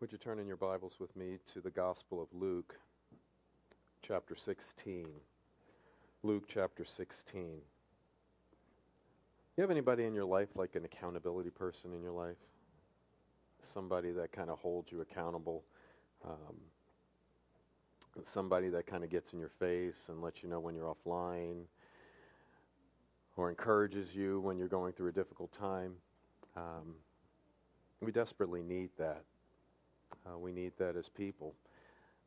Would you turn in your Bibles with me to the Gospel of Luke, chapter 16? Luke chapter 16. You have anybody in your life like an accountability person in your life? Somebody that kind of holds you accountable. Um, somebody that kind of gets in your face and lets you know when you're offline or encourages you when you're going through a difficult time. Um, we desperately need that. Uh, we need that as people.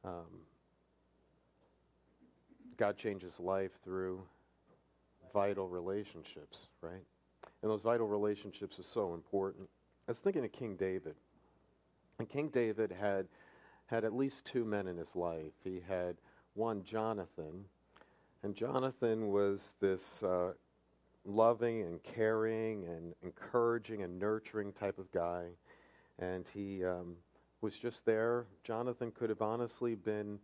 Um, God changes life through vital relationships, right? And those vital relationships are so important. I was thinking of King David. And King David had had at least two men in his life. He had one, Jonathan, and Jonathan was this uh, loving and caring and encouraging and nurturing type of guy. And he um, was just there. Jonathan could have honestly been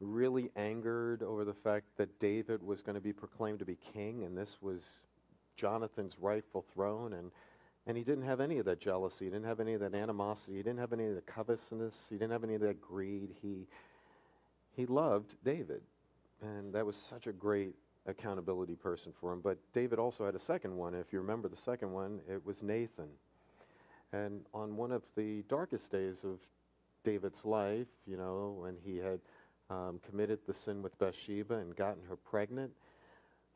really angered over the fact that David was going to be proclaimed to be king, and this was Jonathan's rightful throne. And, and he didn't have any of that jealousy. He didn't have any of that animosity. He didn't have any of the covetousness. He didn't have any of that greed. He, he loved David. And that was such a great accountability person for him. But David also had a second one. If you remember the second one, it was Nathan. And on one of the darkest days of David's life, you know, when he had um, committed the sin with Bathsheba and gotten her pregnant,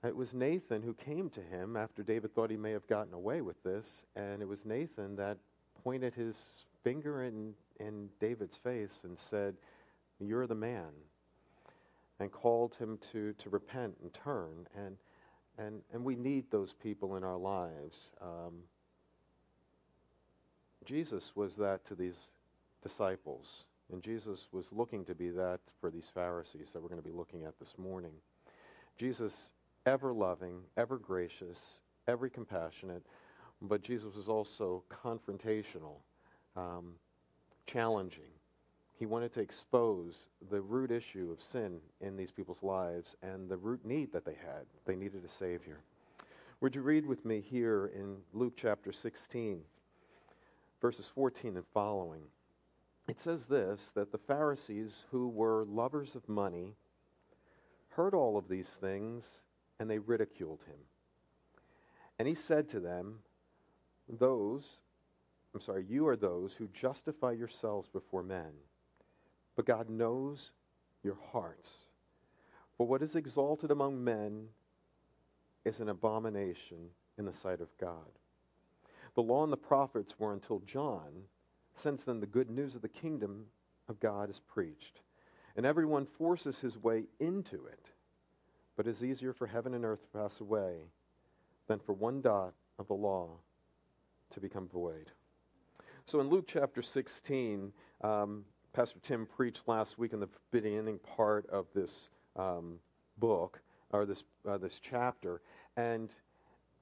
it was Nathan who came to him after David thought he may have gotten away with this, and it was Nathan that pointed his finger in, in David's face and said, You're the man, and called him to, to repent and turn. And, and, and we need those people in our lives. Um, Jesus was that to these disciples, and Jesus was looking to be that for these Pharisees that we're going to be looking at this morning. Jesus, ever loving, ever gracious, ever compassionate, but Jesus was also confrontational, um, challenging. He wanted to expose the root issue of sin in these people's lives and the root need that they had. They needed a Savior. Would you read with me here in Luke chapter 16? Verses 14 and following. It says this that the Pharisees, who were lovers of money, heard all of these things and they ridiculed him. And he said to them, Those, I'm sorry, you are those who justify yourselves before men, but God knows your hearts. For what is exalted among men is an abomination in the sight of God. The law and the prophets were until John. Since then, the good news of the kingdom of God is preached. And everyone forces his way into it. But it is easier for heaven and earth to pass away than for one dot of the law to become void. So in Luke chapter 16, um, Pastor Tim preached last week in the beginning part of this um, book, or this, uh, this chapter. And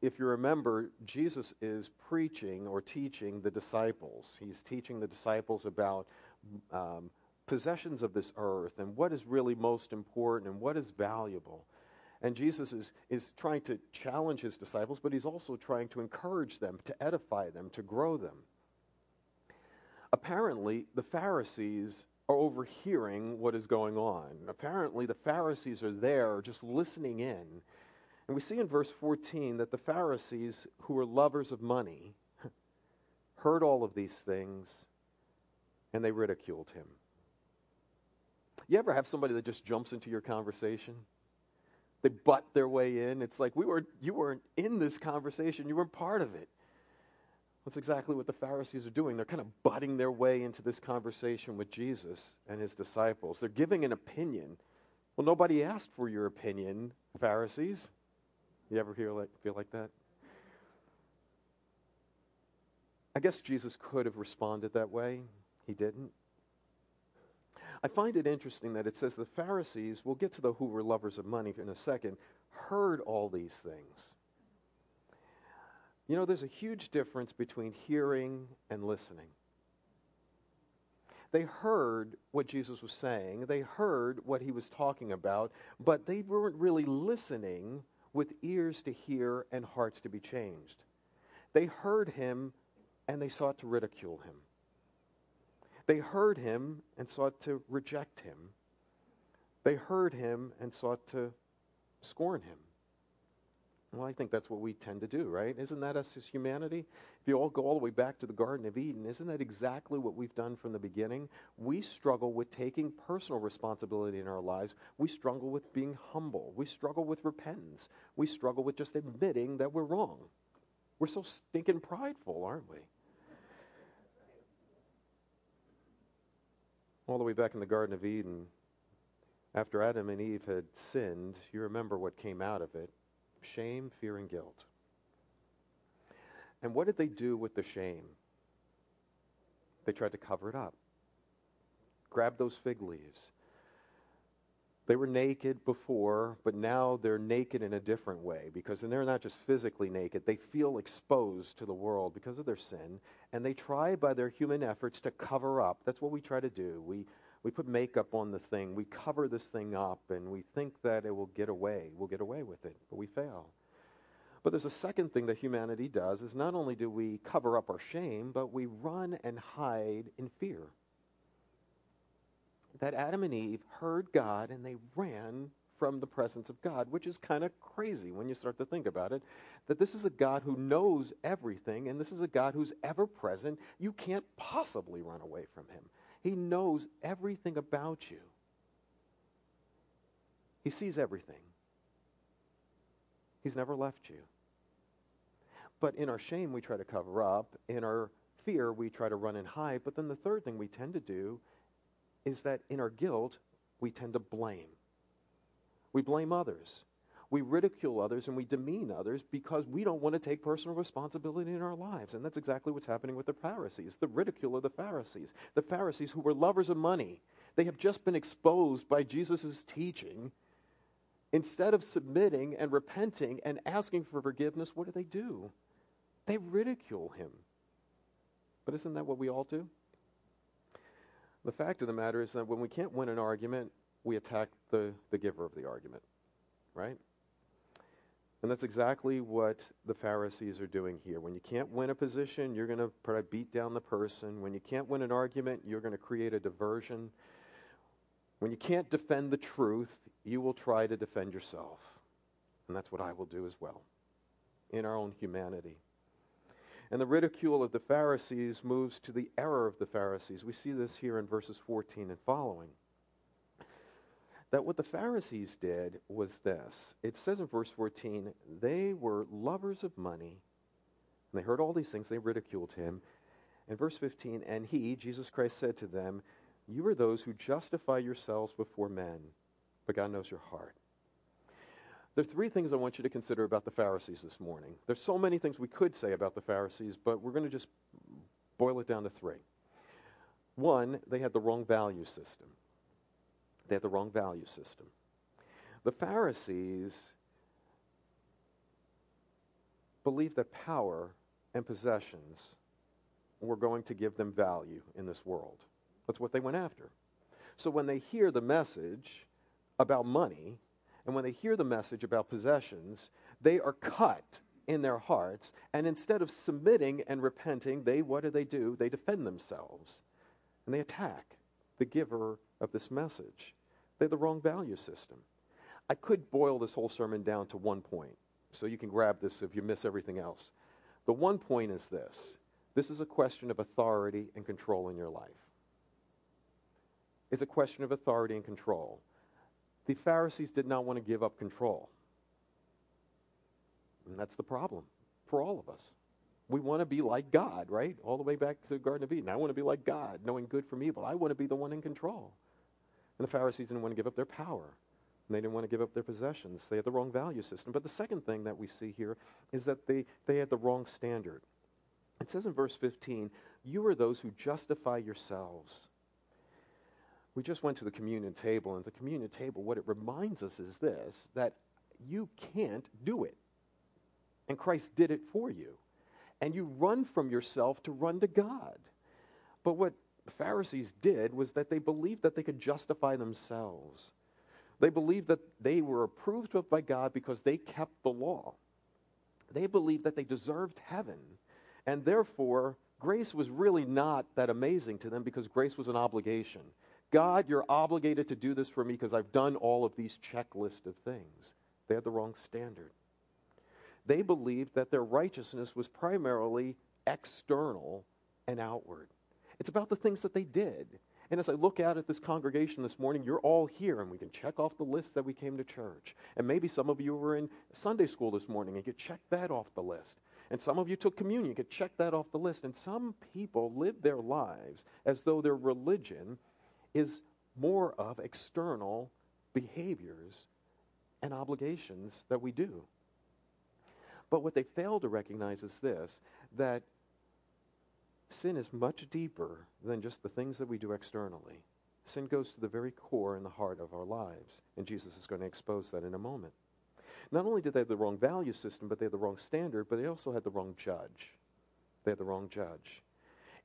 if you remember, Jesus is preaching or teaching the disciples. He's teaching the disciples about um, possessions of this earth and what is really most important and what is valuable. And Jesus is, is trying to challenge his disciples, but he's also trying to encourage them, to edify them, to grow them. Apparently, the Pharisees are overhearing what is going on. Apparently, the Pharisees are there just listening in and we see in verse 14 that the Pharisees, who were lovers of money, heard all of these things and they ridiculed him. You ever have somebody that just jumps into your conversation? They butt their way in. It's like we were you weren't in this conversation, you weren't part of it. That's exactly what the Pharisees are doing. They're kind of butting their way into this conversation with Jesus and his disciples. They're giving an opinion. Well, nobody asked for your opinion, Pharisees. You ever feel like, feel like that? I guess Jesus could have responded that way. He didn't. I find it interesting that it says the Pharisees, we'll get to the who were lovers of money in a second, heard all these things. You know, there's a huge difference between hearing and listening. They heard what Jesus was saying, they heard what he was talking about, but they weren't really listening with ears to hear and hearts to be changed. They heard him and they sought to ridicule him. They heard him and sought to reject him. They heard him and sought to scorn him. Well, I think that's what we tend to do, right? Isn't that us as humanity? If you all go all the way back to the Garden of Eden, isn't that exactly what we've done from the beginning? We struggle with taking personal responsibility in our lives. We struggle with being humble. We struggle with repentance. We struggle with just admitting that we're wrong. We're so stinking prideful, aren't we? All the way back in the Garden of Eden, after Adam and Eve had sinned, you remember what came out of it shame, fear, and guilt. And what did they do with the shame? They tried to cover it up. Grab those fig leaves. They were naked before, but now they're naked in a different way because and they're not just physically naked. They feel exposed to the world because of their sin, and they try by their human efforts to cover up. That's what we try to do. We, we put makeup on the thing, we cover this thing up, and we think that it will get away. We'll get away with it, but we fail. But there's a second thing that humanity does is not only do we cover up our shame, but we run and hide in fear. That Adam and Eve heard God and they ran from the presence of God, which is kind of crazy when you start to think about it. That this is a God who knows everything and this is a God who's ever present. You can't possibly run away from him. He knows everything about you, He sees everything. He's never left you. But in our shame, we try to cover up. In our fear, we try to run and hide. But then the third thing we tend to do is that in our guilt, we tend to blame. We blame others. We ridicule others and we demean others because we don't want to take personal responsibility in our lives. And that's exactly what's happening with the Pharisees the ridicule of the Pharisees. The Pharisees who were lovers of money. They have just been exposed by Jesus' teaching. Instead of submitting and repenting and asking for forgiveness, what do they do? They ridicule him. But isn't that what we all do? The fact of the matter is that when we can't win an argument, we attack the, the giver of the argument, right? And that's exactly what the Pharisees are doing here. When you can't win a position, you're going to probably beat down the person. When you can't win an argument, you're going to create a diversion. When you can't defend the truth, you will try to defend yourself. And that's what I will do as well in our own humanity. And the ridicule of the Pharisees moves to the error of the Pharisees. We see this here in verses 14 and following. That what the Pharisees did was this. It says in verse 14, they were lovers of money. And they heard all these things, they ridiculed him. In verse 15, and he, Jesus Christ, said to them, You are those who justify yourselves before men, but God knows your heart. There are three things I want you to consider about the Pharisees this morning. There's so many things we could say about the Pharisees, but we're going to just boil it down to three. One, they had the wrong value system. They had the wrong value system. The Pharisees believed that power and possessions were going to give them value in this world. That's what they went after. So when they hear the message about money, and when they hear the message about possessions, they are cut in their hearts. And instead of submitting and repenting, they, what do they do? They defend themselves and they attack the giver of this message. They have the wrong value system. I could boil this whole sermon down to one point, so you can grab this if you miss everything else. The one point is this this is a question of authority and control in your life. It's a question of authority and control the Pharisees did not want to give up control. And that's the problem for all of us. We want to be like God, right? All the way back to the Garden of Eden. I want to be like God, knowing good from evil. I want to be the one in control. And the Pharisees didn't want to give up their power. And they didn't want to give up their possessions. They had the wrong value system. But the second thing that we see here is that they, they had the wrong standard. It says in verse 15, You are those who justify yourselves we just went to the communion table, and the communion table, what it reminds us is this that you can't do it. And Christ did it for you. And you run from yourself to run to God. But what the Pharisees did was that they believed that they could justify themselves. They believed that they were approved of by God because they kept the law. They believed that they deserved heaven and therefore grace was really not that amazing to them because grace was an obligation. God, you're obligated to do this for me because I've done all of these checklist of things. They had the wrong standard. They believed that their righteousness was primarily external and outward. It's about the things that they did. And as I look out at this congregation this morning, you're all here, and we can check off the list that we came to church. And maybe some of you were in Sunday school this morning, and you check that off the list. And some of you took communion, you could check that off the list. And some people live their lives as though their religion is more of external behaviors and obligations that we do. But what they fail to recognize is this that sin is much deeper than just the things that we do externally. Sin goes to the very core and the heart of our lives, and Jesus is going to expose that in a moment. Not only did they have the wrong value system, but they had the wrong standard, but they also had the wrong judge. They had the wrong judge.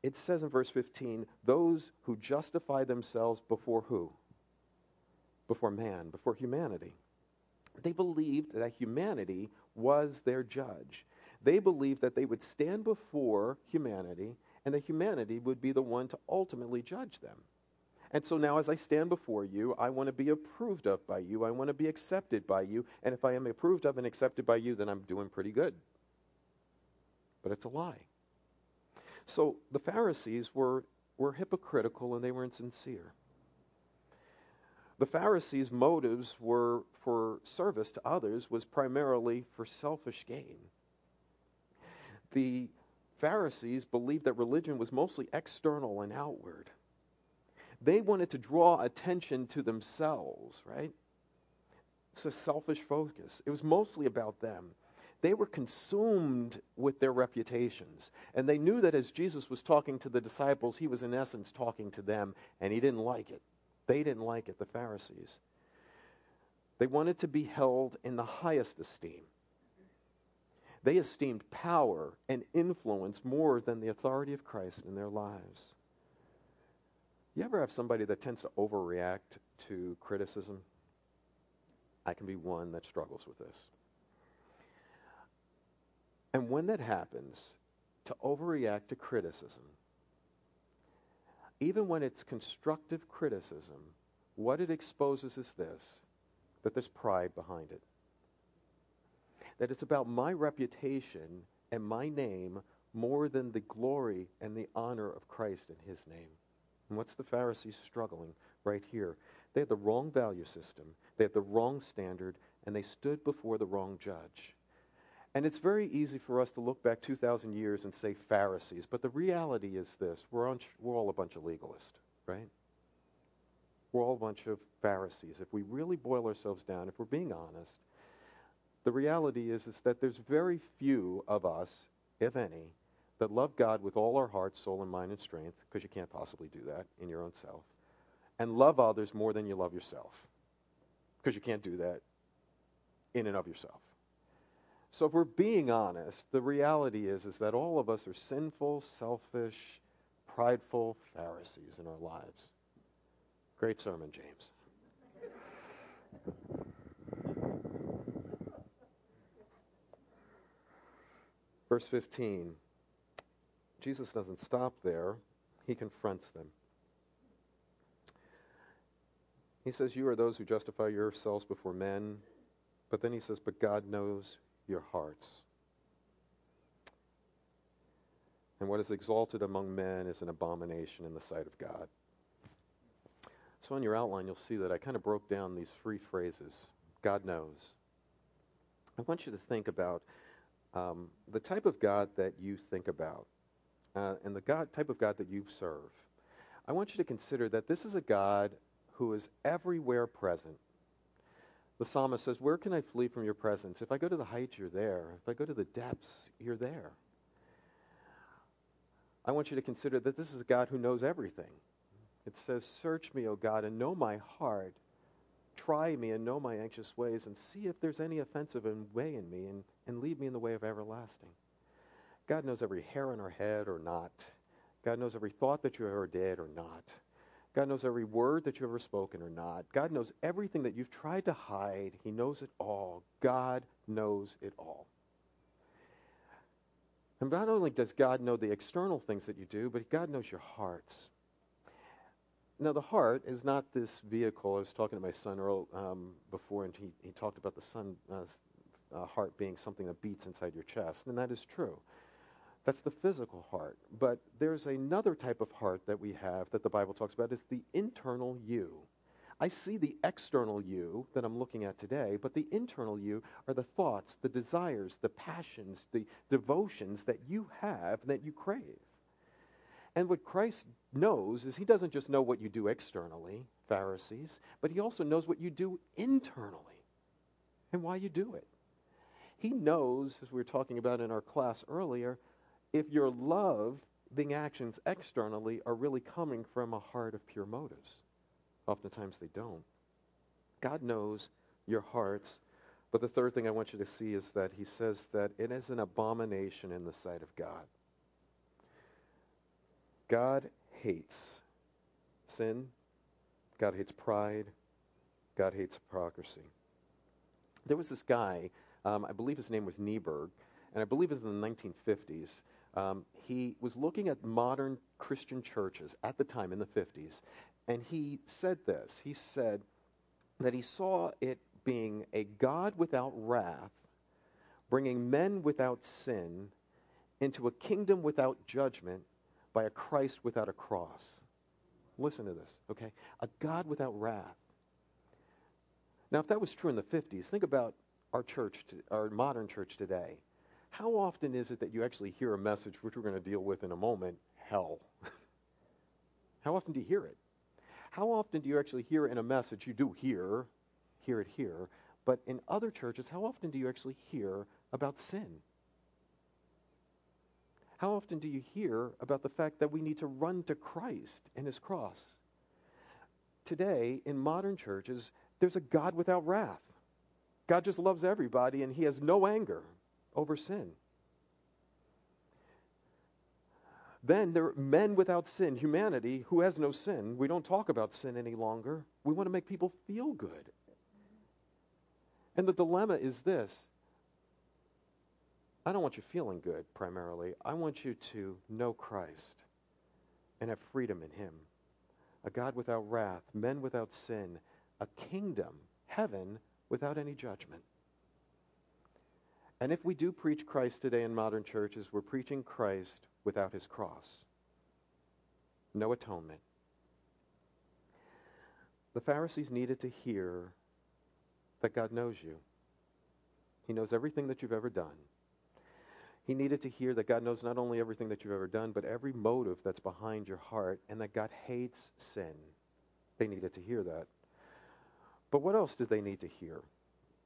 It says in verse 15, those who justify themselves before who? Before man, before humanity. They believed that humanity was their judge. They believed that they would stand before humanity and that humanity would be the one to ultimately judge them. And so now, as I stand before you, I want to be approved of by you. I want to be accepted by you. And if I am approved of and accepted by you, then I'm doing pretty good. But it's a lie. So the Pharisees were, were hypocritical and they were insincere. The Pharisees' motives were for service to others was primarily for selfish gain. The Pharisees believed that religion was mostly external and outward. They wanted to draw attention to themselves, right? It's a selfish focus. It was mostly about them. They were consumed with their reputations. And they knew that as Jesus was talking to the disciples, he was in essence talking to them, and he didn't like it. They didn't like it, the Pharisees. They wanted to be held in the highest esteem. They esteemed power and influence more than the authority of Christ in their lives. You ever have somebody that tends to overreact to criticism? I can be one that struggles with this. And when that happens, to overreact to criticism, even when it's constructive criticism, what it exposes is this that there's pride behind it that it's about my reputation and my name more than the glory and the honor of Christ in his name. And what's the Pharisees struggling right here? They had the wrong value system, they had the wrong standard, and they stood before the wrong judge. And it's very easy for us to look back 2,000 years and say Pharisees, but the reality is this we're, on, we're all a bunch of legalists, right? We're all a bunch of Pharisees. If we really boil ourselves down, if we're being honest, the reality is, is that there's very few of us, if any, that love God with all our heart, soul, and mind and strength, because you can't possibly do that in your own self, and love others more than you love yourself, because you can't do that in and of yourself. So if we're being honest, the reality is, is that all of us are sinful, selfish, prideful Pharisees in our lives. Great sermon, James. Verse 15 Jesus doesn't stop there, he confronts them. He says, You are those who justify yourselves before men. But then he says, But God knows your hearts. And what is exalted among men is an abomination in the sight of God. So, on your outline, you'll see that I kind of broke down these three phrases God knows. I want you to think about um, the type of God that you think about uh, and the God, type of God that you serve, I want you to consider that this is a God who is everywhere present. The psalmist says, Where can I flee from your presence? If I go to the heights, you're there. If I go to the depths, you're there. I want you to consider that this is a God who knows everything. It says, Search me, O God, and know my heart. Try me and know my anxious ways, and see if there's any offensive way in me, and, and lead me in the way of everlasting. God knows every hair on our head or not. God knows every thought that you ever did or not. God knows every word that you've ever spoken or not. God knows everything that you've tried to hide. He knows it all. God knows it all. And not only does God know the external things that you do, but God knows your hearts. Now, the heart is not this vehicle. I was talking to my son Earl um, before, and he, he talked about the son, uh, uh, heart being something that beats inside your chest, and that is true. That's the physical heart. But there's another type of heart that we have that the Bible talks about. It's the internal you. I see the external you that I'm looking at today, but the internal you are the thoughts, the desires, the passions, the devotions that you have that you crave. And what Christ knows is he doesn't just know what you do externally, Pharisees, but he also knows what you do internally and why you do it. He knows, as we were talking about in our class earlier, if your love loving actions externally are really coming from a heart of pure motives. Oftentimes they don't. God knows your hearts. But the third thing I want you to see is that he says that it is an abomination in the sight of God. God hates sin. God hates pride. God hates hypocrisy. There was this guy, um, I believe his name was Niebuhr, and I believe it was in the 1950s. Um, he was looking at modern Christian churches at the time in the 50s, and he said this. He said that he saw it being a God without wrath, bringing men without sin into a kingdom without judgment by a Christ without a cross. Listen to this, okay? A God without wrath. Now, if that was true in the 50s, think about our church, our modern church today. How often is it that you actually hear a message, which we're going to deal with in a moment, hell? How often do you hear it? How often do you actually hear in a message? You do hear, hear it here, but in other churches, how often do you actually hear about sin? How often do you hear about the fact that we need to run to Christ and his cross? Today, in modern churches, there's a God without wrath. God just loves everybody and he has no anger over sin. Then there are men without sin, humanity who has no sin. We don't talk about sin any longer. We want to make people feel good. And the dilemma is this I don't want you feeling good primarily. I want you to know Christ and have freedom in Him. A God without wrath, men without sin, a kingdom, heaven without any judgment. And if we do preach Christ today in modern churches, we're preaching Christ without his cross. No atonement. The Pharisees needed to hear that God knows you. He knows everything that you've ever done. He needed to hear that God knows not only everything that you've ever done, but every motive that's behind your heart, and that God hates sin. They needed to hear that. But what else did they need to hear?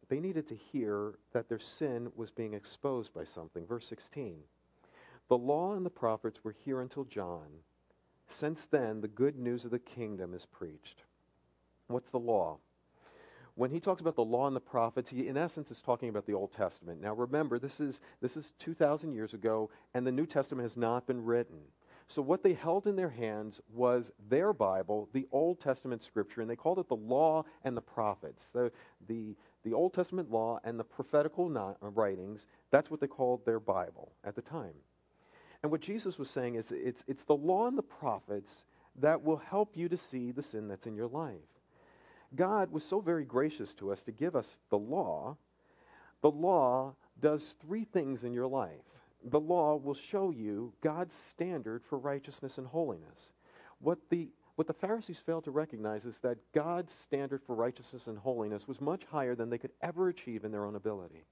They needed to hear that their sin was being exposed by something. Verse 16 The law and the prophets were here until John. Since then, the good news of the kingdom is preached. What's the law? When he talks about the law and the prophets, he in essence is talking about the Old Testament. Now remember, this is, this is 2,000 years ago, and the New Testament has not been written. So, what they held in their hands was their Bible, the Old Testament scripture, and they called it the law and the prophets. The, the, the Old Testament law and the prophetical not, uh, writings, that's what they called their Bible at the time. And what Jesus was saying is it's, it's the law and the prophets that will help you to see the sin that's in your life. God was so very gracious to us to give us the law. The law does three things in your life. The law will show you God's standard for righteousness and holiness. What the what the Pharisees failed to recognize is that God's standard for righteousness and holiness was much higher than they could ever achieve in their own ability.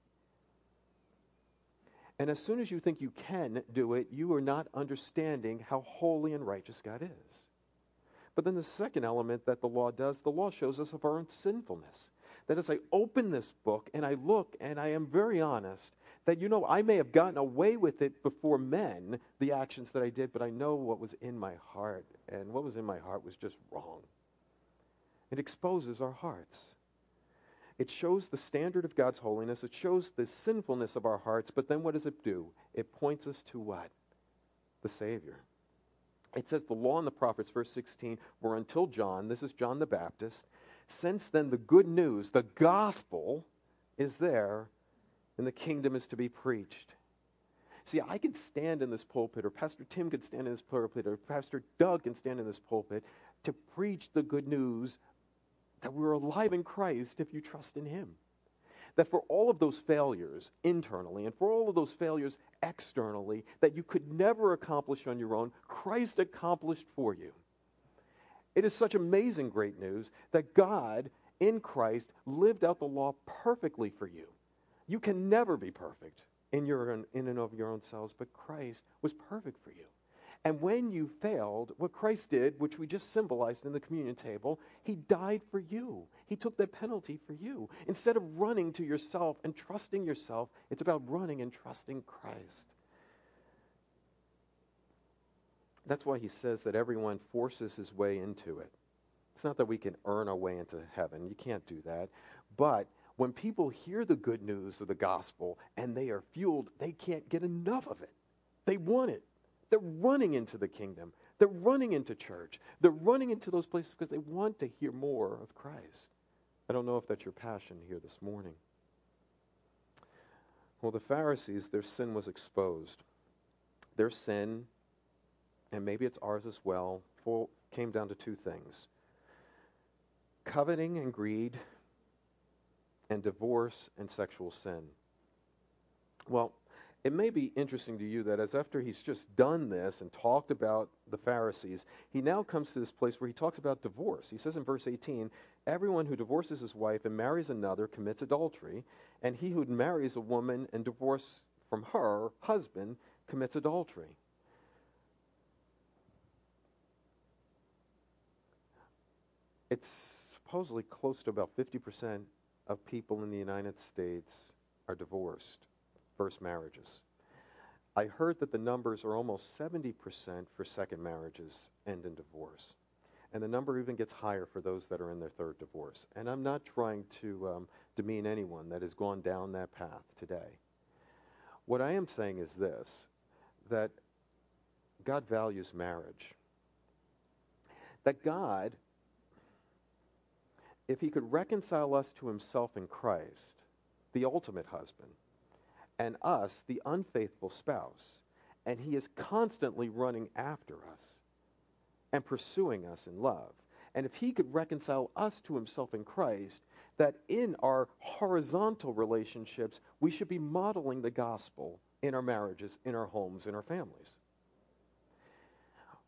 And as soon as you think you can do it, you are not understanding how holy and righteous God is. But then the second element that the law does, the law shows us of our own sinfulness. That as I open this book and I look and I am very honest, that, you know, I may have gotten away with it before men, the actions that I did, but I know what was in my heart. And what was in my heart was just wrong. It exposes our hearts. It shows the standard of God's holiness. It shows the sinfulness of our hearts. But then what does it do? It points us to what? The Savior. It says the law and the prophets, verse 16, were until John. This is John the Baptist. Since then, the good news, the gospel, is there and the kingdom is to be preached. See, I could stand in this pulpit, or Pastor Tim could stand in this pulpit, or Pastor Doug can stand in this pulpit to preach the good news that we're alive in Christ if you trust in Him. That for all of those failures internally and for all of those failures externally that you could never accomplish on your own, Christ accomplished for you. It is such amazing great news that God in Christ lived out the law perfectly for you. You can never be perfect in, your, in and of your own selves, but Christ was perfect for you. And when you failed, what Christ did, which we just symbolized in the communion table, he died for you. He took the penalty for you. Instead of running to yourself and trusting yourself, it's about running and trusting Christ. That's why he says that everyone forces his way into it. It's not that we can earn our way into heaven. You can't do that. But when people hear the good news of the gospel and they are fueled, they can't get enough of it. They want it. They're running into the kingdom. They're running into church. They're running into those places because they want to hear more of Christ. I don't know if that's your passion here this morning. Well, the Pharisees, their sin was exposed. Their sin, and maybe it's ours as well, came down to two things coveting and greed, and divorce and sexual sin. Well, it may be interesting to you that as after he's just done this and talked about the Pharisees, he now comes to this place where he talks about divorce. He says in verse 18, Everyone who divorces his wife and marries another commits adultery, and he who marries a woman and divorces from her husband commits adultery. It's supposedly close to about 50% of people in the United States are divorced first marriages. I heard that the numbers are almost 70% for second marriages end in divorce. And the number even gets higher for those that are in their third divorce. And I'm not trying to um, demean anyone that has gone down that path today. What I am saying is this that God values marriage. That God, if He could reconcile us to Himself in Christ, the ultimate husband, and us, the unfaithful spouse. And he is constantly running after us and pursuing us in love. And if he could reconcile us to himself in Christ, that in our horizontal relationships, we should be modeling the gospel in our marriages, in our homes, in our families.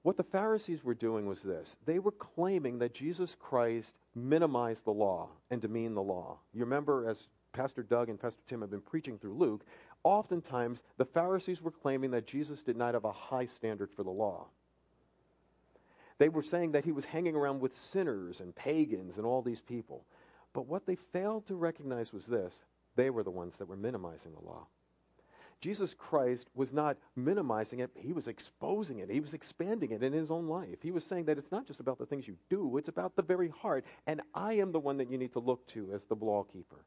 What the Pharisees were doing was this they were claiming that Jesus Christ minimized the law and demeaned the law. You remember, as Pastor Doug and Pastor Tim have been preaching through Luke, oftentimes the Pharisees were claiming that Jesus did not have a high standard for the law. They were saying that he was hanging around with sinners and pagans and all these people. But what they failed to recognize was this they were the ones that were minimizing the law. Jesus Christ was not minimizing it, he was exposing it. He was expanding it in his own life. He was saying that it's not just about the things you do, it's about the very heart. And I am the one that you need to look to as the law keeper.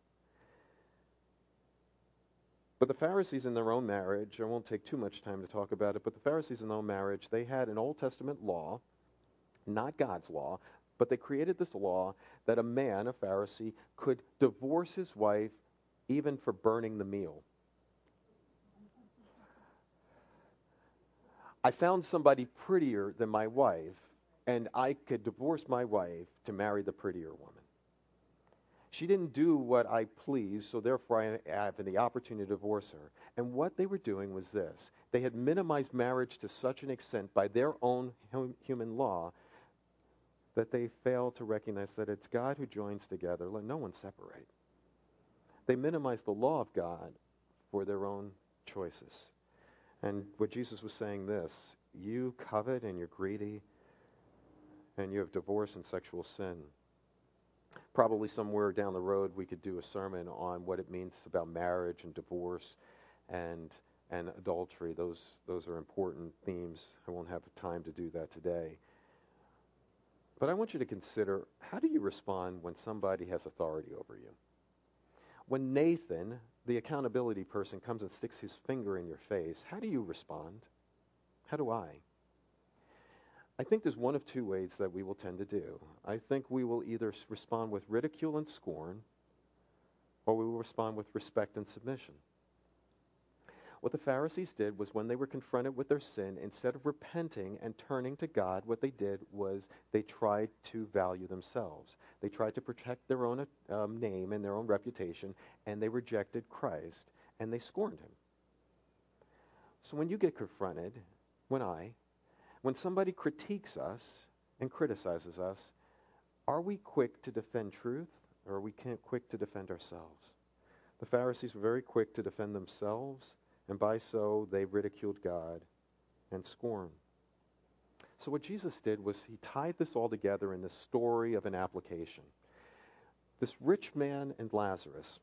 But the Pharisees in their own marriage, I won't take too much time to talk about it, but the Pharisees in their own marriage, they had an Old Testament law, not God's law, but they created this law that a man, a Pharisee, could divorce his wife even for burning the meal. I found somebody prettier than my wife, and I could divorce my wife to marry the prettier woman. She didn't do what I pleased, so therefore I have the opportunity to divorce her. And what they were doing was this they had minimized marriage to such an extent by their own human law that they failed to recognize that it's God who joins together, let no one separate. They minimized the law of God for their own choices. And what Jesus was saying this you covet and you're greedy, and you have divorce and sexual sin probably somewhere down the road we could do a sermon on what it means about marriage and divorce and and adultery. Those those are important themes. I won't have time to do that today. But I want you to consider how do you respond when somebody has authority over you? When Nathan, the accountability person, comes and sticks his finger in your face, how do you respond? How do I? I think there's one of two ways that we will tend to do. I think we will either respond with ridicule and scorn, or we will respond with respect and submission. What the Pharisees did was when they were confronted with their sin, instead of repenting and turning to God, what they did was they tried to value themselves. They tried to protect their own um, name and their own reputation, and they rejected Christ and they scorned him. So when you get confronted, when I, when somebody critiques us and criticizes us, are we quick to defend truth or are we quick to defend ourselves? The Pharisees were very quick to defend themselves, and by so they ridiculed God and scorned. So what Jesus did was he tied this all together in the story of an application. This rich man and Lazarus.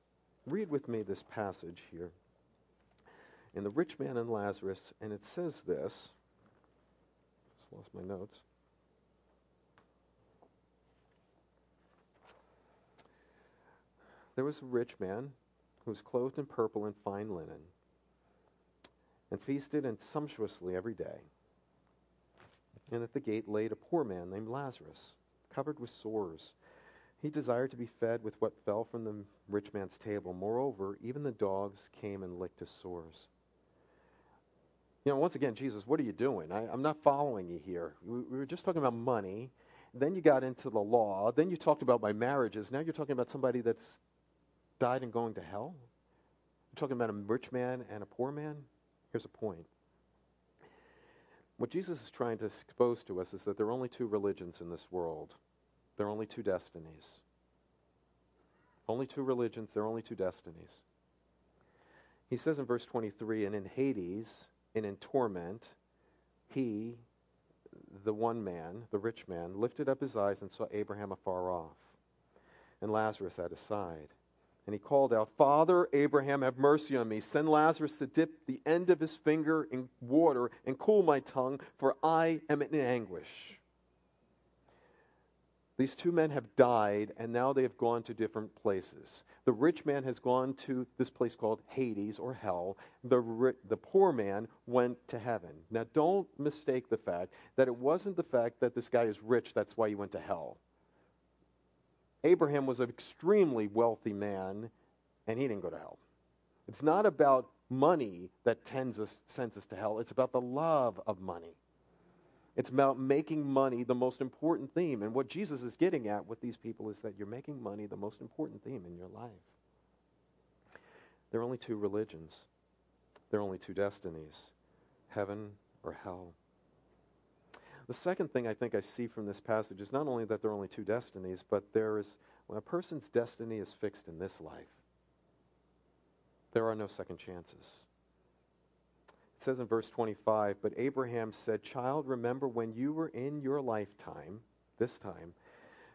Read with me this passage here. In the rich man and Lazarus, and it says this. Lost my notes. There was a rich man who was clothed in purple and fine linen, and feasted and sumptuously every day. And at the gate laid a poor man named Lazarus, covered with sores. He desired to be fed with what fell from the rich man's table. Moreover, even the dogs came and licked his sores. You know, once again, Jesus, what are you doing? I, am not following you here. We, we were just talking about money. Then you got into the law. Then you talked about my marriages. Now you're talking about somebody that's died and going to hell? You're talking about a rich man and a poor man? Here's a point. What Jesus is trying to expose to us is that there are only two religions in this world. There are only two destinies. Only two religions, there are only two destinies. He says in verse 23 And in Hades, and in torment, he, the one man, the rich man, lifted up his eyes and saw Abraham afar off, and Lazarus at his side. And he called out, Father Abraham, have mercy on me. Send Lazarus to dip the end of his finger in water and cool my tongue, for I am in anguish. These two men have died, and now they have gone to different places. The rich man has gone to this place called Hades or hell. The, ri- the poor man went to heaven. Now, don't mistake the fact that it wasn't the fact that this guy is rich, that's why he went to hell. Abraham was an extremely wealthy man, and he didn't go to hell. It's not about money that tends us, sends us to hell, it's about the love of money. It's about making money the most important theme. And what Jesus is getting at with these people is that you're making money the most important theme in your life. There are only two religions, there are only two destinies heaven or hell. The second thing I think I see from this passage is not only that there are only two destinies, but there is, when a person's destiny is fixed in this life, there are no second chances. It says in verse 25, But Abraham said, Child, remember when you were in your lifetime, this time,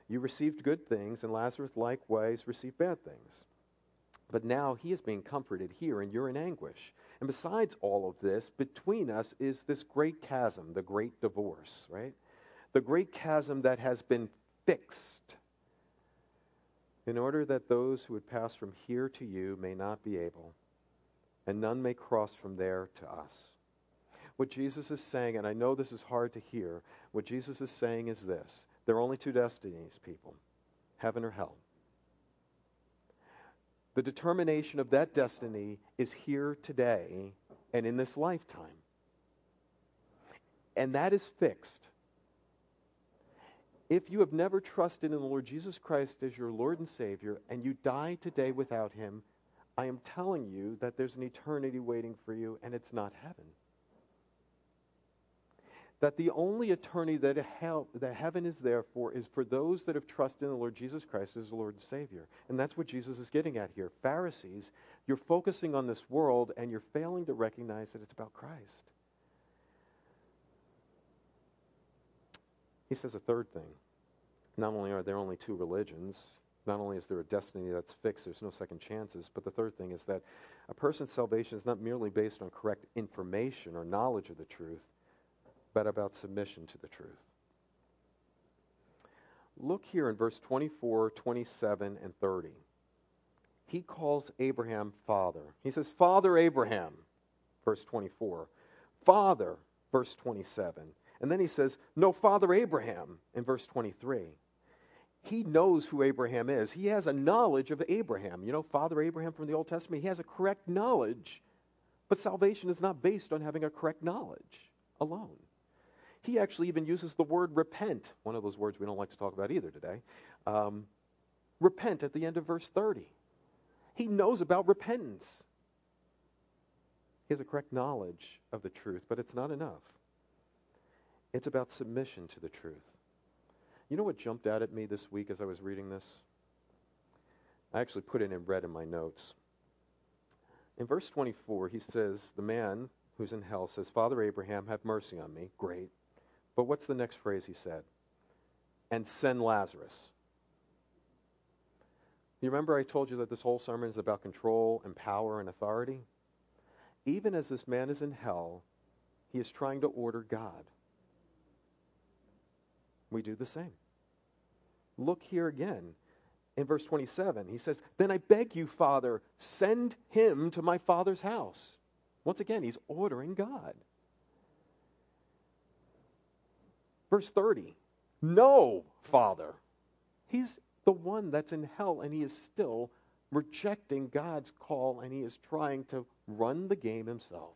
you received good things, and Lazarus likewise received bad things. But now he is being comforted here, and you're in anguish. And besides all of this, between us is this great chasm, the great divorce, right? The great chasm that has been fixed in order that those who would pass from here to you may not be able, and none may cross from there to us. What Jesus is saying, and I know this is hard to hear, what Jesus is saying is this there are only two destinies, people heaven or hell. The determination of that destiny is here today and in this lifetime. And that is fixed. If you have never trusted in the Lord Jesus Christ as your Lord and Savior and you die today without Him, I am telling you that there's an eternity waiting for you and it's not heaven that the only eternity that, hell, that heaven is there for is for those that have trusted in the Lord Jesus Christ as the Lord and Savior. And that's what Jesus is getting at here. Pharisees, you're focusing on this world and you're failing to recognize that it's about Christ. He says a third thing. Not only are there only two religions, not only is there a destiny that's fixed, there's no second chances, but the third thing is that a person's salvation is not merely based on correct information or knowledge of the truth, but about submission to the truth. Look here in verse 24, 27, and 30. He calls Abraham father. He says, Father Abraham, verse 24. Father, verse 27. And then he says, No, Father Abraham, in verse 23. He knows who Abraham is. He has a knowledge of Abraham. You know, Father Abraham from the Old Testament, he has a correct knowledge But salvation is not based on having a correct knowledge alone. He actually even uses the word repent, one of those words we don't like to talk about either today. Um, repent at the end of verse 30. He knows about repentance. He has a correct knowledge of the truth, but it's not enough. It's about submission to the truth. You know what jumped out at me this week as I was reading this? I actually put it in red in my notes. In verse 24, he says, The man who's in hell says, Father Abraham, have mercy on me. Great. But what's the next phrase he said? And send Lazarus. You remember I told you that this whole sermon is about control and power and authority? Even as this man is in hell, he is trying to order God. We do the same. Look here again in verse 27. He says, Then I beg you, Father, send him to my father's house. Once again, he's ordering God. Verse 30. No, Father. He's the one that's in hell, and he is still rejecting God's call, and he is trying to run the game himself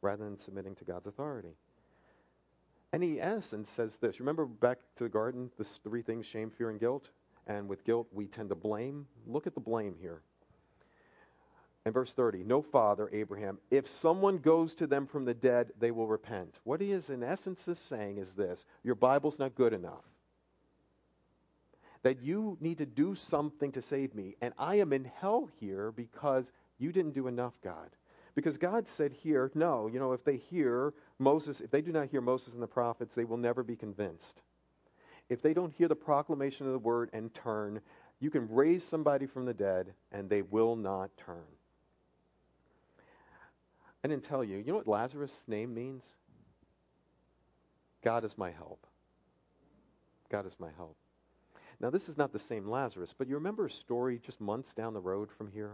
rather than submitting to God's authority. And he, essence, says this. Remember back to the garden, the three things shame, fear, and guilt? And with guilt, we tend to blame. Look at the blame here. In verse 30, no father, Abraham, if someone goes to them from the dead, they will repent. What he is, in essence, is saying is this your Bible's not good enough. That you need to do something to save me. And I am in hell here because you didn't do enough, God. Because God said here, no, you know, if they hear Moses, if they do not hear Moses and the prophets, they will never be convinced. If they don't hear the proclamation of the word and turn, you can raise somebody from the dead and they will not turn. I didn't tell you. You know what Lazarus' name means? God is my help. God is my help. Now, this is not the same Lazarus, but you remember a story just months down the road from here?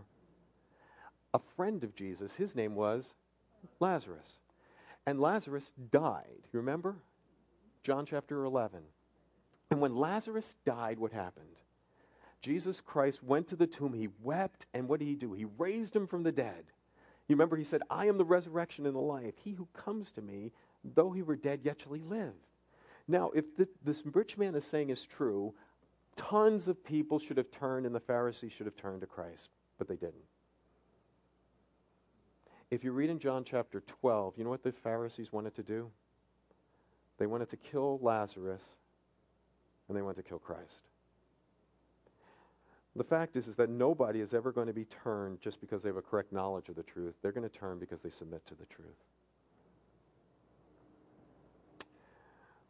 A friend of Jesus. His name was Lazarus. And Lazarus died. You remember? John chapter 11. And when Lazarus died, what happened? Jesus Christ went to the tomb. He wept. And what did he do? He raised him from the dead. You remember he said, I am the resurrection and the life. He who comes to me, though he were dead, yet shall he live. Now, if the, this rich man is saying is true, tons of people should have turned and the Pharisees should have turned to Christ, but they didn't. If you read in John chapter 12, you know what the Pharisees wanted to do? They wanted to kill Lazarus and they wanted to kill Christ. The fact is, is that nobody is ever going to be turned just because they have a correct knowledge of the truth. They're going to turn because they submit to the truth.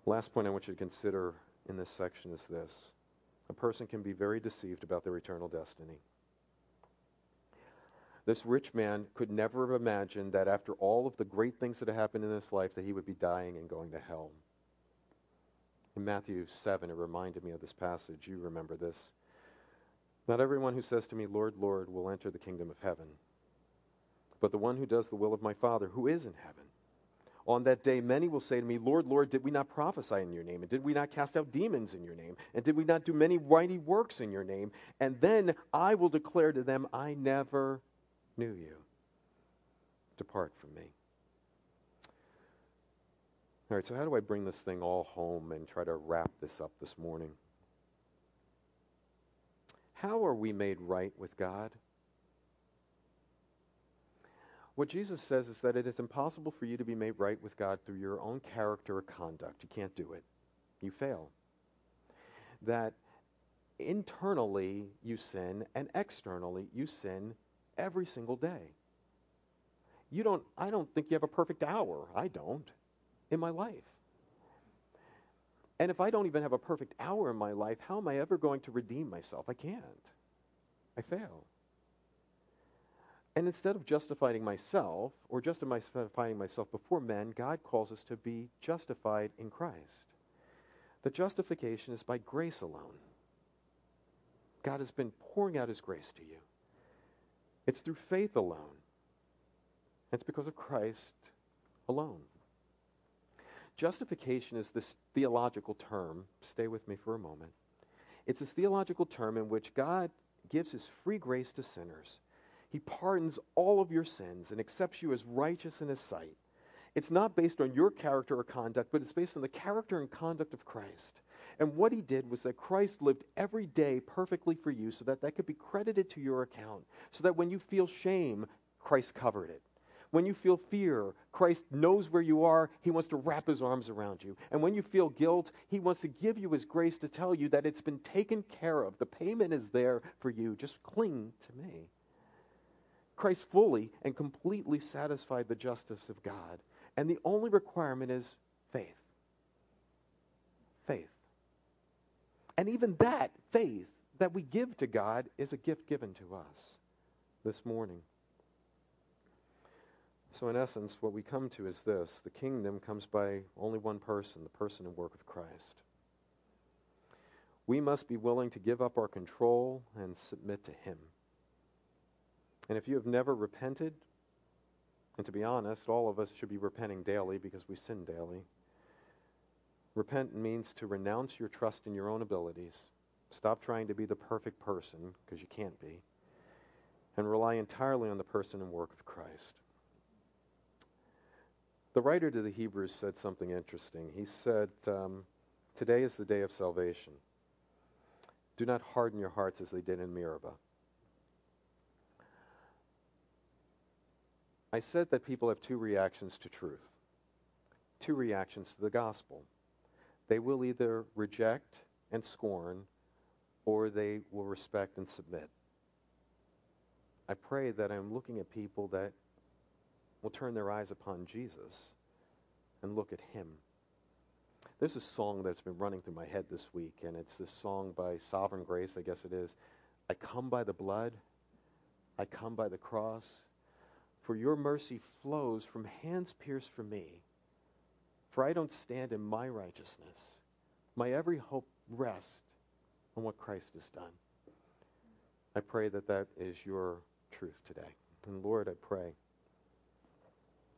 Last point I want you to consider in this section is this. A person can be very deceived about their eternal destiny. This rich man could never have imagined that after all of the great things that had happened in his life that he would be dying and going to hell. In Matthew 7, it reminded me of this passage. You remember this. Not everyone who says to me, Lord, Lord, will enter the kingdom of heaven, but the one who does the will of my Father who is in heaven. On that day, many will say to me, Lord, Lord, did we not prophesy in your name? And did we not cast out demons in your name? And did we not do many mighty works in your name? And then I will declare to them, I never knew you. Depart from me. All right, so how do I bring this thing all home and try to wrap this up this morning? How are we made right with God? What Jesus says is that it is impossible for you to be made right with God through your own character or conduct. You can't do it. You fail. That internally you sin and externally you sin every single day. You don't, I don't think you have a perfect hour. I don't in my life. And if I don't even have a perfect hour in my life, how am I ever going to redeem myself? I can't. I fail. And instead of justifying myself or justifying myself before men, God calls us to be justified in Christ. The justification is by grace alone. God has been pouring out his grace to you. It's through faith alone. It's because of Christ alone. Justification is this theological term. Stay with me for a moment. It's this theological term in which God gives his free grace to sinners. He pardons all of your sins and accepts you as righteous in His sight. It's not based on your character or conduct, but it's based on the character and conduct of Christ. And what he did was that Christ lived every day perfectly for you so that that could be credited to your account. So that when you feel shame, Christ covered it. When you feel fear, Christ knows where you are. He wants to wrap his arms around you. And when you feel guilt, he wants to give you his grace to tell you that it's been taken care of. The payment is there for you. Just cling to me. Christ fully and completely satisfied the justice of God. And the only requirement is faith. Faith. And even that faith that we give to God is a gift given to us this morning. So, in essence, what we come to is this the kingdom comes by only one person, the person and work of Christ. We must be willing to give up our control and submit to Him. And if you have never repented, and to be honest, all of us should be repenting daily because we sin daily. Repent means to renounce your trust in your own abilities. Stop trying to be the perfect person, because you can't be. And rely entirely on the person and work of Christ. The writer to the Hebrews said something interesting. He said, um, Today is the day of salvation. Do not harden your hearts as they did in Meribah. I said that people have two reactions to truth, two reactions to the gospel. They will either reject and scorn, or they will respect and submit. I pray that I'm looking at people that will turn their eyes upon Jesus and look at Him. There's a song that's been running through my head this week, and it's this song by Sovereign Grace, I guess it is. I come by the blood, I come by the cross, for your mercy flows from hands pierced for me. For I don't stand in my righteousness. My every hope rests on what Christ has done. I pray that that is your truth today. And Lord, I pray